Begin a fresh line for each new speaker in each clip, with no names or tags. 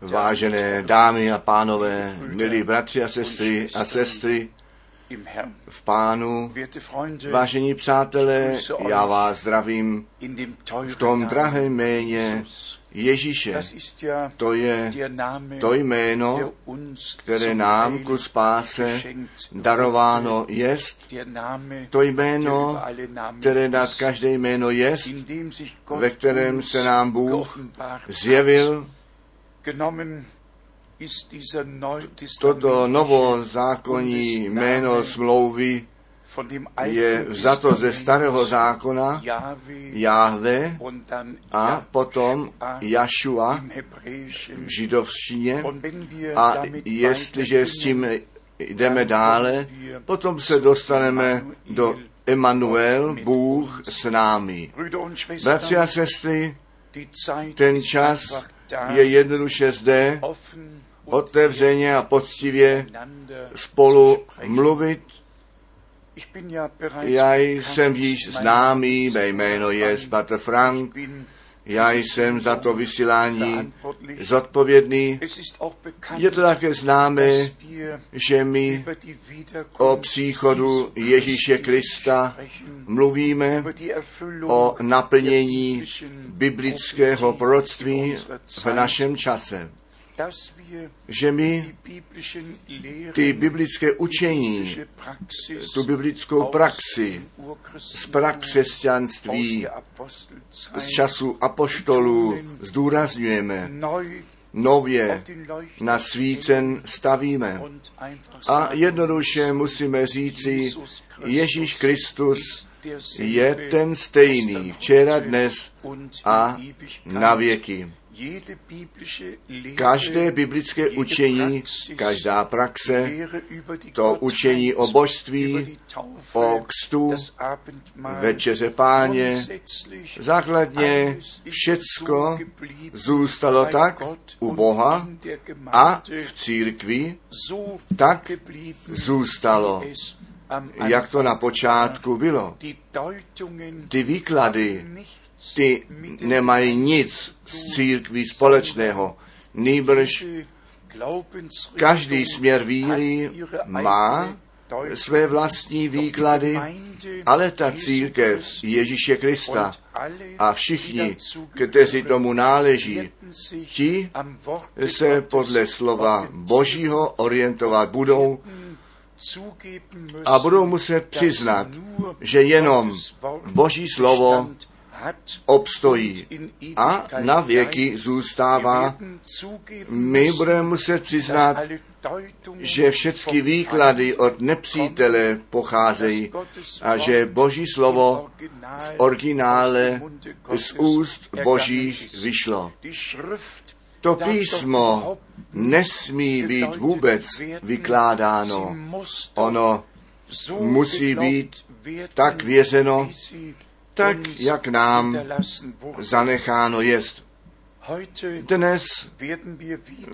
Vážené dámy a pánové, milí bratři a sestry a sestry v pánu, vážení přátelé, já vás zdravím v tom drahém jméně. Ježíše. To je to jméno, které nám ku spáse darováno jest, to jméno, které nad každé jméno jest, ve kterém se nám Bůh zjevil. Toto novozákonní jméno smlouvy je vzato ze starého zákona Jahve a potom
Jašua
v židovštině. A jestliže s tím jdeme dále, potom se dostaneme do Emanuel, Bůh s námi. Bratři a sestry, ten čas je jednoduše zde otevřeně a poctivě spolu mluvit. Já jsem již známý, mé jméno je
Frank.
Pater
Ich
Frank, já jsem za to vysílání zodpovědný. Je to také známé, že my o příchodu Ježíše Krista mluvíme o naplnění biblického proroctví v našem čase. Že my ty biblické učení, tu biblickou praxi z prakřesťanství, z času apoštolů zdůrazňujeme, nově na svícen stavíme. A jednoduše musíme říci, Ježíš Kristus je ten stejný včera, dnes a na věky. Každé biblické učení, každá praxe, to učení o božství, o kstu, večeře páně, základně všecko zůstalo tak u Boha a v církvi, tak zůstalo, jak to na počátku bylo. Ty výklady, ty nemají nic s církví společného. Nýbrž každý směr víry má své vlastní výklady, ale ta církev Ježíše Krista a všichni, kteří tomu náleží, ti se podle slova Božího orientovat budou a budou muset přiznat, že jenom Boží slovo obstojí a na věky zůstává. My budeme muset přiznat, že všechny výklady od nepřítele pocházejí a že Boží slovo v originále z úst Božích vyšlo. To písmo nesmí být vůbec vykládáno. Ono musí být tak věřeno, tak jak nám zanecháno jest. Dnes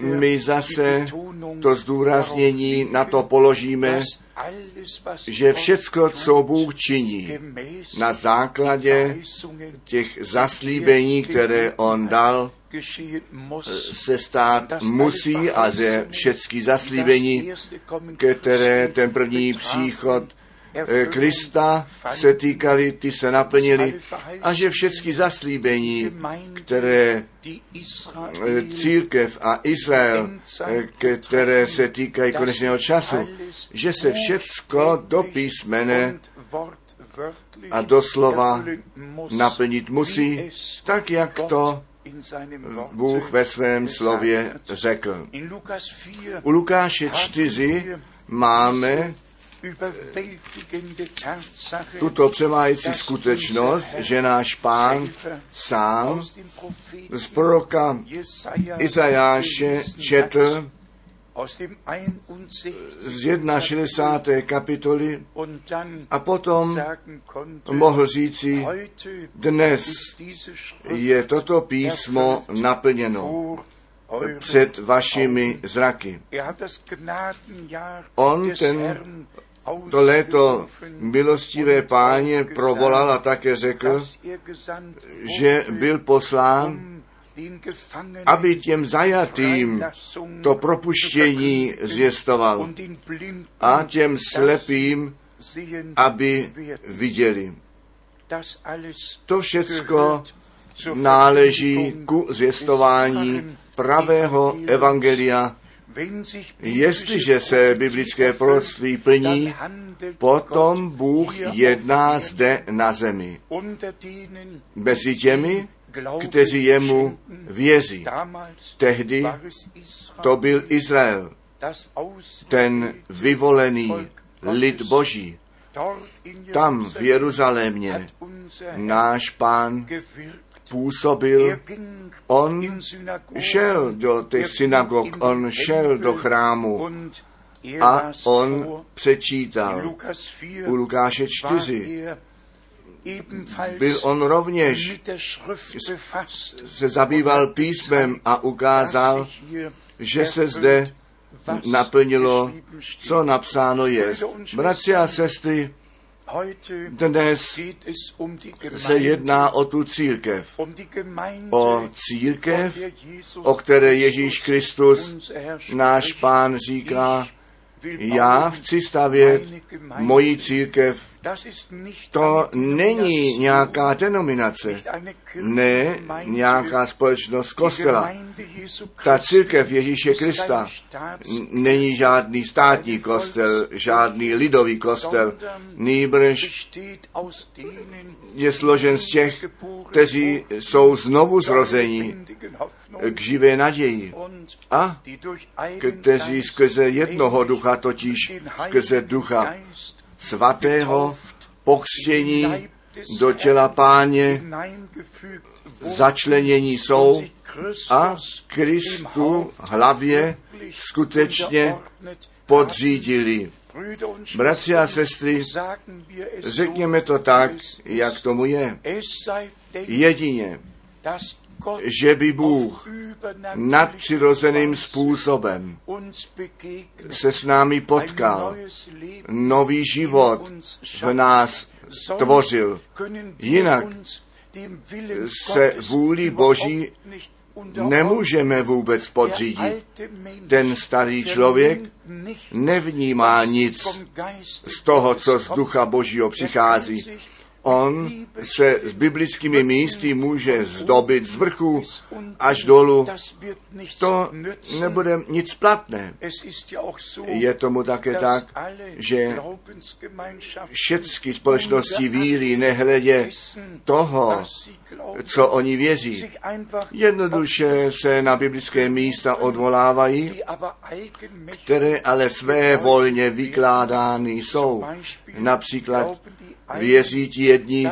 my zase to zdůraznění na to položíme, že všecko, co Bůh činí, na základě těch zaslíbení, které On dal, se stát musí a že všechny zaslíbení, které ten první příchod eh, Krista se týkali, ty se naplnili a že všechny zaslíbení, které eh, církev a Izrael, eh, které se týkají konečného času, že se všecko do písmene a doslova naplnit musí, tak jak to Bůh ve svém slově řekl. U Lukáše 4 máme tuto přemájící skutečnost, že náš pán sám z proroka Izajáše četl z 61. kapitoly a potom mohl říci, dnes je toto písmo naplněno před vašimi zraky. On ten to léto milostivé páně provolal a také řekl, že byl poslán aby těm zajatým to propuštění zvěstoval a těm slepým, aby viděli. To všecko náleží ku zvěstování pravého evangelia. Jestliže se biblické proroctví plní, potom Bůh jedná zde na zemi. Mezi těmi, kteří jemu věří. Tehdy to byl Izrael, ten vyvolený lid Boží. Tam v Jeruzalémě náš pán působil, on šel do těch synagog, on šel do chrámu a on přečítal u Lukáše 4. Byl on rovněž se zabýval písmem a ukázal, že se zde naplnilo, co napsáno je. Bratři a sestry, dnes se jedná o tu církev. O církev, o které Ježíš Kristus, náš pán, říká, já chci stavět moji církev. To není nějaká denominace, ne nějaká společnost kostela. Ta církev Ježíše Krista. Není žádný státní kostel, žádný lidový kostel, nýbrž je složen z těch, kteří jsou znovu zrození k živé naději. a kteří skrze jednoho ducha, totiž skrze ducha svatého pokřtění do těla páně začlenění jsou a Kristu hlavě skutečně podřídili. Bratři a sestry, řekněme to tak, jak tomu je. Jedině, že by Bůh nadpřirozeným způsobem se s námi potkal, nový život v nás tvořil. Jinak se vůli Boží nemůžeme vůbec podřídit. Ten starý člověk nevnímá nic z toho, co z ducha Božího přichází on se s biblickými místy může zdobit z vrchu až dolů. To nebude nic platné. Je tomu také tak, že všechny společnosti víry nehledě toho, co oni věří. Jednoduše se na biblické místa odvolávají, které ale své volně vykládány jsou. Například Věří ti jedni,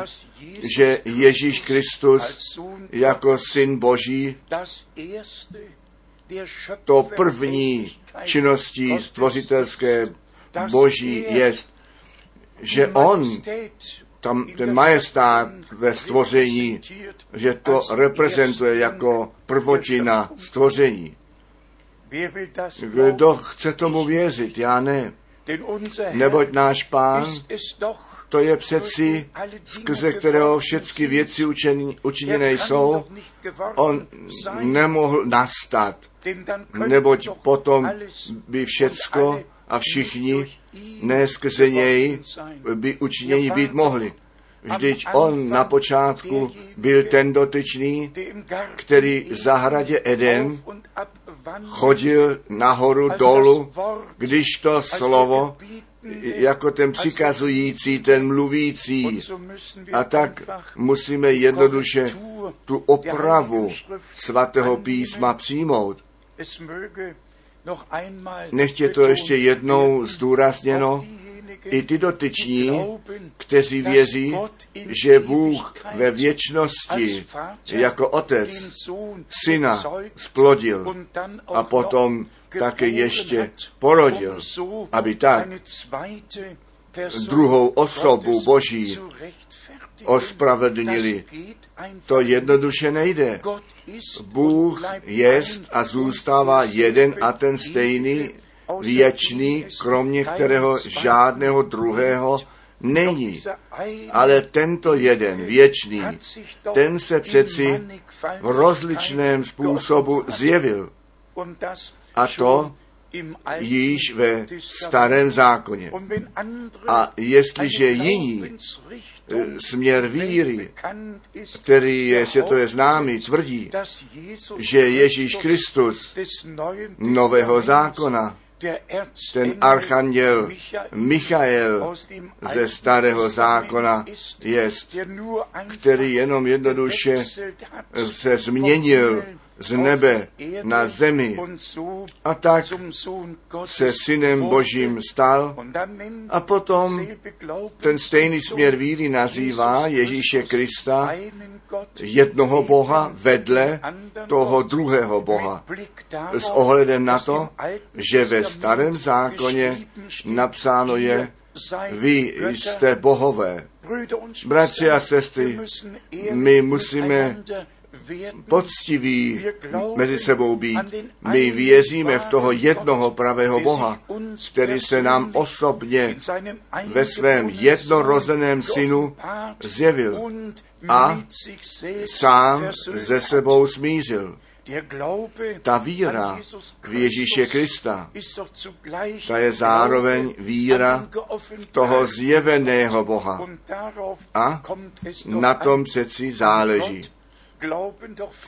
že Ježíš Kristus jako syn Boží to první činností stvořitelské Boží je, že on, tam ten majestát ve stvoření, že to reprezentuje jako prvotina stvoření. Kdo chce tomu věřit? Já ne. Neboť náš pán to je přeci, skrze kterého všechny věci učení, učiněné jsou, on nemohl nastat, neboť potom by všecko a všichni ne skrze něj by učinění být mohli. Vždyť on na počátku byl ten dotyčný, který v zahradě Eden chodil nahoru dolů, když to slovo jako ten přikazující, ten mluvící. A tak musíme jednoduše tu opravu svatého písma přijmout. Nechtě to ještě jednou zdůrazněno, i ty dotyční, kteří věří, že Bůh ve věčnosti jako otec syna splodil a potom také ještě porodil, aby tak druhou osobu Boží ospravedlnili. To jednoduše nejde. Bůh jest a zůstává jeden a ten stejný, věčný, kromě kterého žádného druhého není. Ale tento jeden, věčný, ten se přeci v rozličném způsobu zjevil. A to již ve starém zákoně. A jestliže jiní eh, směr víry, který je světově známý, tvrdí, že Ježíš Kristus nového zákona ten archanděl Michael ze starého zákona jest, který jenom jednoduše se změnil z nebe na zemi a tak se synem Božím stal a potom ten stejný směr víry nazývá Ježíše Krista jednoho Boha vedle toho druhého Boha. S ohledem na to, že ve starém zákoně napsáno je, vy jste bohové. Bratři a sestry, my musíme poctiví mezi sebou být. My věříme v toho jednoho pravého Boha, který se nám osobně ve svém jednorozeném synu zjevil a sám ze sebou smířil. Ta víra v Ježíše Krista, ta je zároveň víra toho zjeveného Boha. A na tom přeci záleží.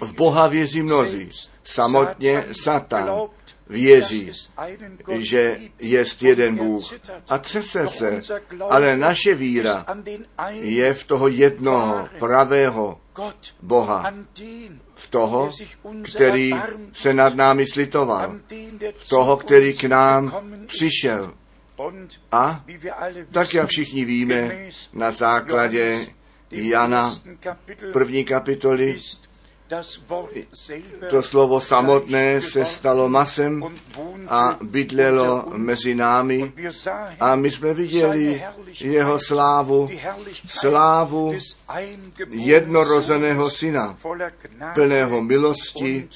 V Boha věří mnozí. Samotně Satan věří, že je jeden Bůh. a třese se, ale naše víra je v toho jednoho pravého Boha, v toho, který se nad námi slitoval, v toho, který k nám přišel. A tak jak všichni víme, na základě Jana, první kapitoly, to slovo samotné se stalo masem a bydlelo mezi námi a my jsme viděli jeho slávu, slávu jednorozeného syna, plného milosti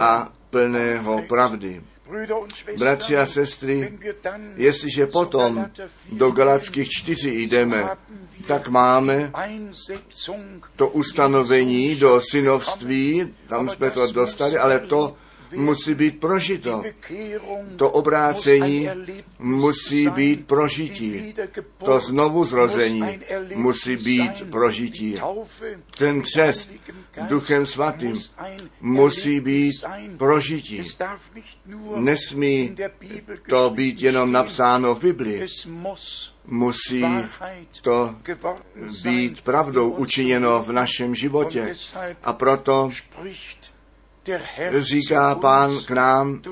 a plného pravdy. Bratři a sestry, jestliže potom do Galackých čtyři jdeme, tak máme to ustanovení do synovství, tam jsme to dostali, ale to musí být prožito. To obrácení musí být prožití. To znovu zrození musí být prožití. Ten křest Duchem Svatým musí být prožití. Nesmí to být jenom napsáno v Biblii. Musí to být pravdou učiněno v našem životě. A proto říká pán k nám,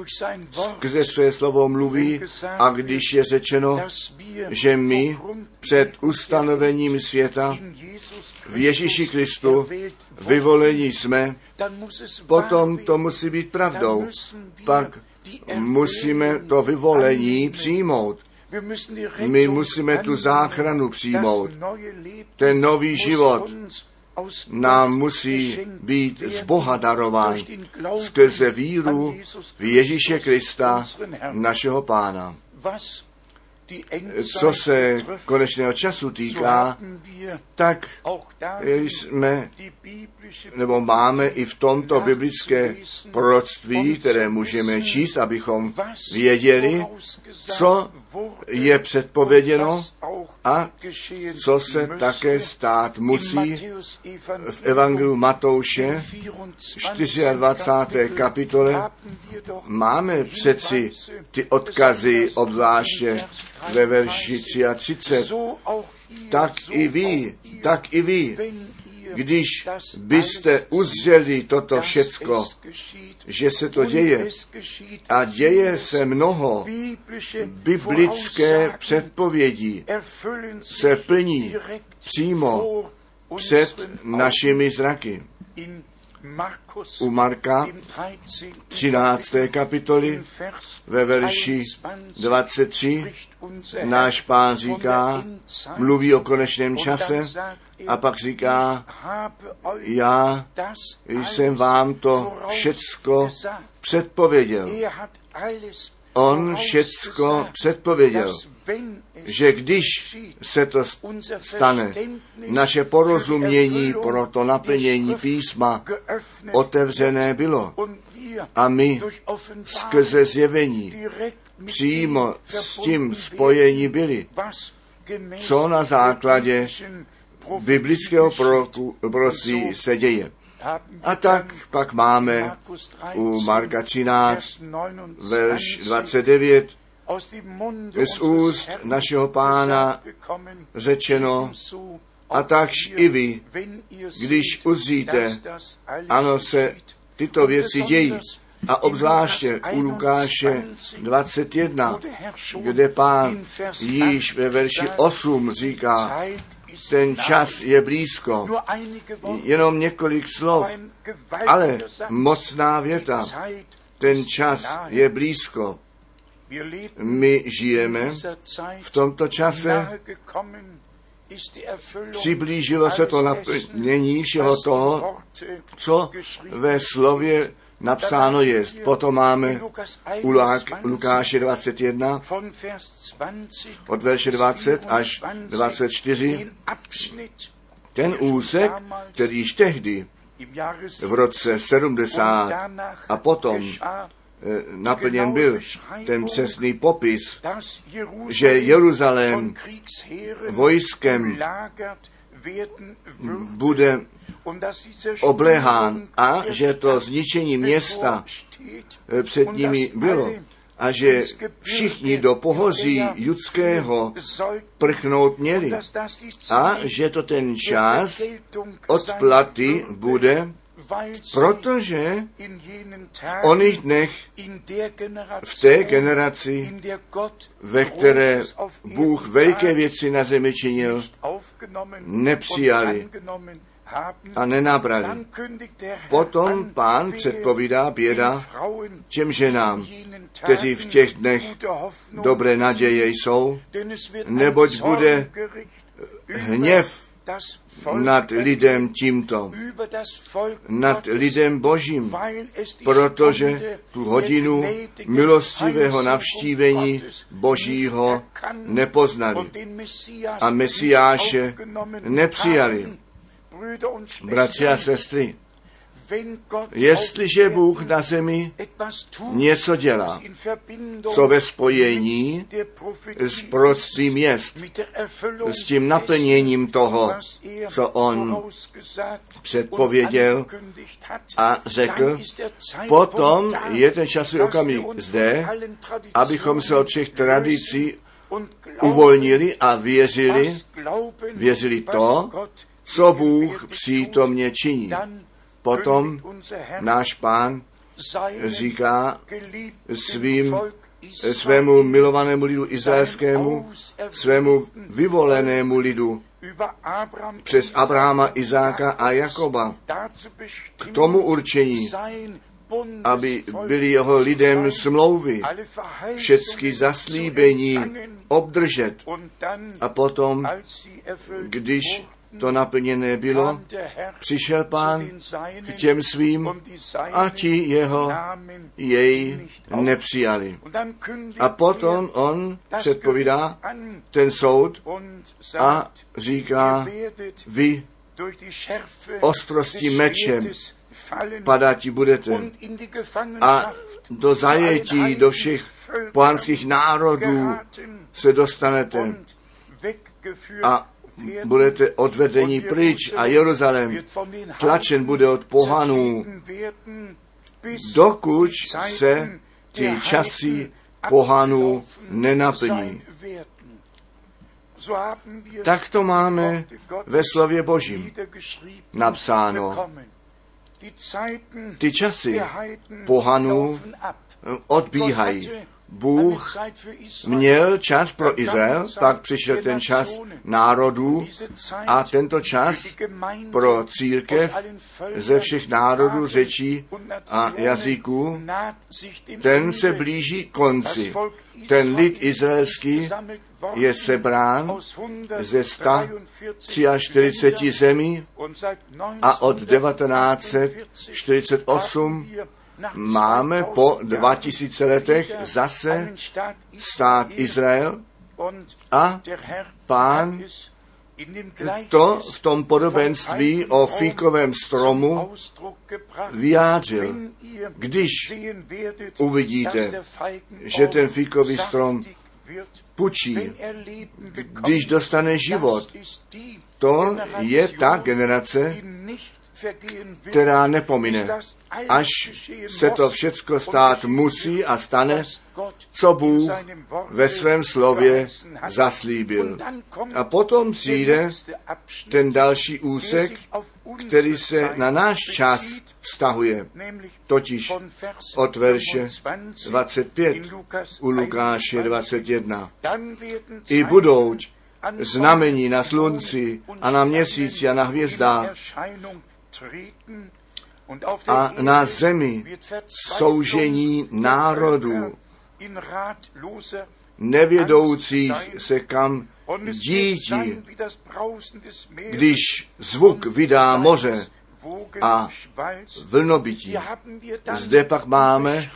skrze své slovo mluví a když je řečeno, že my před ustanovením světa v Ježíši Kristu vyvolení jsme, potom to musí být pravdou. Pak musíme to vyvolení přijmout. My musíme tu záchranu přijmout. Ten nový život nám musí být z Boha darován skrze víru v Ježíše Krista, našeho Pána. Co se konečného času týká, tak jsme, nebo máme i v tomto biblické proroctví, které můžeme číst, abychom věděli, co je předpověděno a co se také stát musí v Evangeliu Matouše 24. kapitole. Máme přeci ty odkazy, obzvláště ve verši 33. Tak i vy, tak i vy, když byste uzřeli toto všecko, že se to děje a děje se mnoho biblické předpovědí, se plní přímo před našimi zraky. U Marka 13. kapitoly ve verši 23 náš pán říká, mluví o konečném čase a pak říká, já jsem vám to všecko předpověděl. On všecko předpověděl, že když se to stane, naše porozumění pro to naplnění písma otevřené bylo a my skrze zjevení přímo s tím spojení byli, co na základě biblického proroctví se děje. A tak pak máme u Marka 13, verš 29, z úst našeho pána řečeno, a takž i vy, když uzříte, ano, se tyto věci dějí. A obzvláště u Lukáše 21, kde pán již ve verši 8 říká, ten čas je blízko. Jenom několik slov, ale mocná věta. Ten čas je blízko. My žijeme v tomto čase, přiblížilo se to naplnění všeho toho, co ve slově napsáno je. Potom máme u Lukáše 21 od verše 20 až 24 ten úsek, který již tehdy v roce 70 a potom eh, naplněn byl ten přesný popis, že Jeruzalém vojskem bude obléhán a že to zničení města eh, před nimi bylo a že všichni do pohoří judského prchnout měli a že to ten čas odplaty bude, protože v oných dnech, v té generaci, ve které Bůh veliké věci na zemi činil, nepřijali a nenabrali. Potom pán předpovídá běda těm ženám, kteří v těch dnech dobré naděje jsou, neboť bude hněv nad lidem tímto, nad lidem božím, protože tu hodinu milostivého navštívení božího nepoznali a Mesiáše nepřijali. Bratři a sestry, Jestliže Bůh na zemi něco dělá, co ve spojení s proroctvím jest, s tím naplněním toho, co on předpověděl a řekl, potom je ten časový okamžik zde, abychom se od všech tradicí uvolnili a věřili, věřili to, co Bůh přítomně činí. Potom náš pán říká svým, svému milovanému lidu izraelskému, svému vyvolenému lidu přes Abrahama, Izáka a Jakoba k tomu určení, aby byli jeho lidem smlouvy, všechny zaslíbení obdržet. A potom, když to naplněné bylo, přišel pán k těm svým a ti jeho jej nepřijali. A potom on předpovídá ten soud a říká, vy ostrostí mečem padáti budete a do zajetí do všech pohanských národů se dostanete a budete odvedení pryč a Jeruzalém tlačen bude od pohanů, dokud se ty časy pohanů nenaplní. Tak to máme ve slově Božím napsáno. Ty časy pohanů odbíhají. Bůh měl čas pro Izrael, pak přišel ten čas národů a tento čas pro církev ze všech národů, řečí a jazyků, ten se blíží konci. Ten lid izraelský je sebrán ze 143 zemí a od 1948 máme po 2000 letech zase stát Izrael A pán to v tom podobenství o fíkovém stromu vyjádřil. Když uvidíte, že ten fíkový strom pučí, když dostane život, to je ta generace, která nepomine, až se to všecko stát musí a stane, co Bůh ve svém slově zaslíbil. A potom přijde ten další úsek, který se na náš čas vztahuje, totiž od verše 25 u Lukáše 21. I budou znamení na slunci a na měsíci a na hvězdách a na zemi soužení národů, nevědoucích se kam dítí, když zvuk vydá moře a vlnobytí. Zde pak máme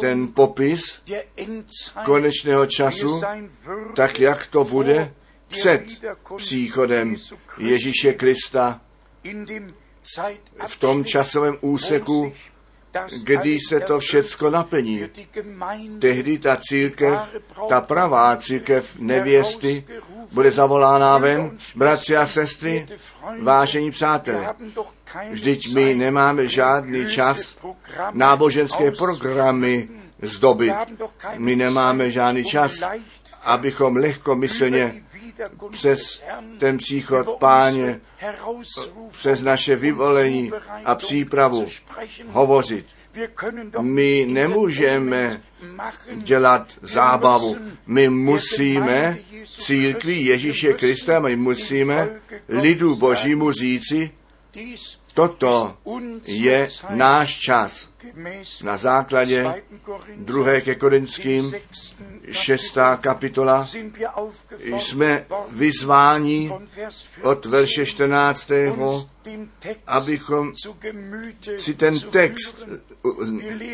ten popis konečného času, tak jak to bude před příchodem Ježíše Krista v tom časovém úseku, kdy se to všecko naplní. Tehdy ta církev, ta pravá církev nevěsty, bude zavolána ven, bratři a sestry, vážení přátelé. Vždyť my nemáme žádný čas náboženské programy zdobit. My nemáme žádný čas, abychom lehkomyslně přes ten příchod páně, přes naše vyvolení a přípravu hovořit. My nemůžeme dělat zábavu. My musíme církvi Ježíše Krista, my musíme lidu Božímu říci, toto je náš čas. Na základě druhé ke Korinským, šestá kapitola, jsme vyzváni od verše 14. abychom si ten text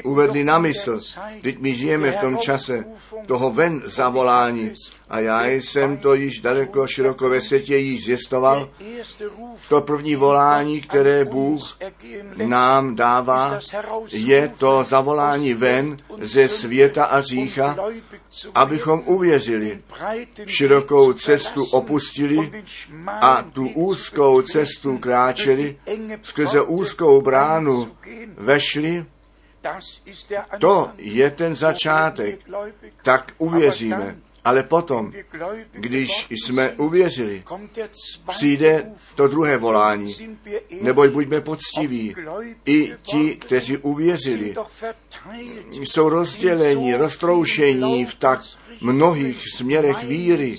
uvedli na mysl. Teď my žijeme v tom čase toho ven zavolání a já jsem to již daleko široko ve světě již zjistoval. To první volání, které Bůh nám dává, je to zavolání ven ze světa a řícha, abychom uvěřili, širokou cestu opustili a tu úzkou cestu kráčeli, skrze úzkou bránu vešli, to je ten začátek. Tak uvěříme. Ale potom, když jsme uvěřili, přijde to druhé volání. Neboť buďme poctiví. I ti, kteří uvěřili, jsou rozděleni, roztroušení v tak mnohých směrech víry,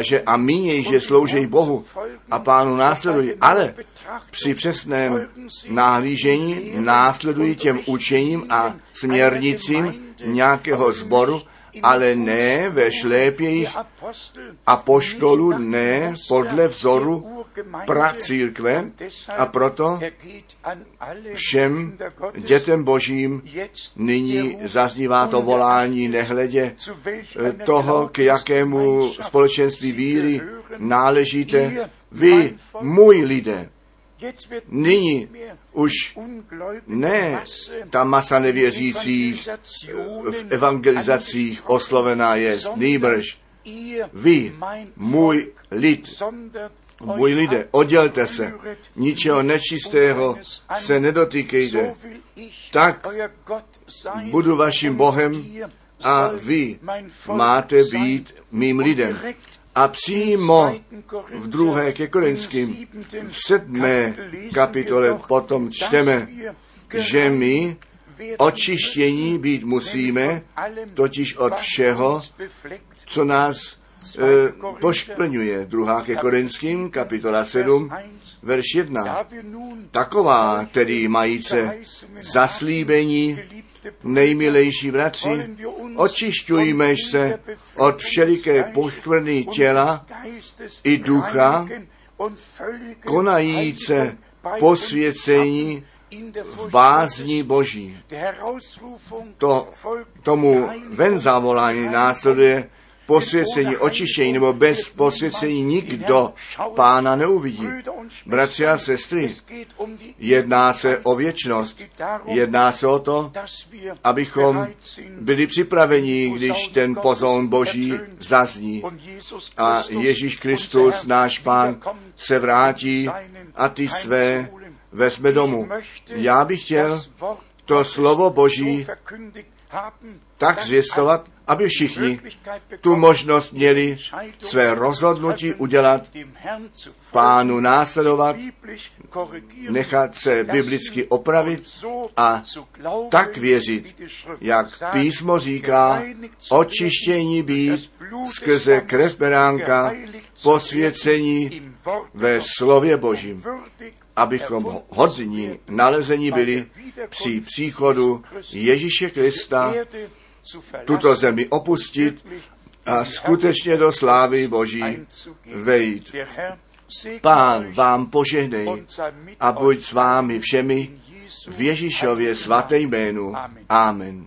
že, a míněj, že slouží Bohu a pánu následují, ale při přesném nahlížení následují těm učením a směrnicím nějakého sboru, ale ne ve šlépějích apoštolů, ne podle vzoru pracírkve a proto všem dětem božím nyní zaznívá to volání nehledě toho, k jakému společenství víry náležíte vy, můj lidé. Nyní už ne ta masa nevěřících v evangelizacích oslovená je, nýbrž vy, můj lid, můj lidé, oddělte se, ničeho nečistého se nedotýkejte, tak budu vaším Bohem a vy máte být mým lidem. A přímo v druhé ke Korinským, v sedmé kapitole potom čteme, že my očištění být musíme, totiž od všeho, co nás e, pošplňuje. Druhá ke Korinským, kapitola 7, verš 1. Taková, tedy majíce zaslíbení, nejmilejší bratři, očišťujme se od všeliké poškvrny těla i ducha, konajíce posvěcení v bázni Boží. To, tomu ven zavolání následuje posvěcení, očištění nebo bez posvěcení nikdo pána neuvidí. Bratři a sestry, jedná se o věčnost. Jedná se o to, abychom byli připraveni, když ten pozon Boží zazní. A Ježíš Kristus, náš pán, se vrátí a ty své vezme domů. Já bych chtěl to slovo Boží tak zvěstovat, aby všichni tu možnost měli své rozhodnutí udělat, pánu následovat, nechat se biblicky opravit a tak věřit, jak písmo říká, očištění být skrze krev beránka, posvěcení ve slově Božím, abychom hodní nalezení byli při příchodu Ježíše Krista tuto zemi opustit a skutečně do slávy Boží vejít. Pán vám požehnej a buď s vámi všemi v Ježíšově svaté jménu. Amen.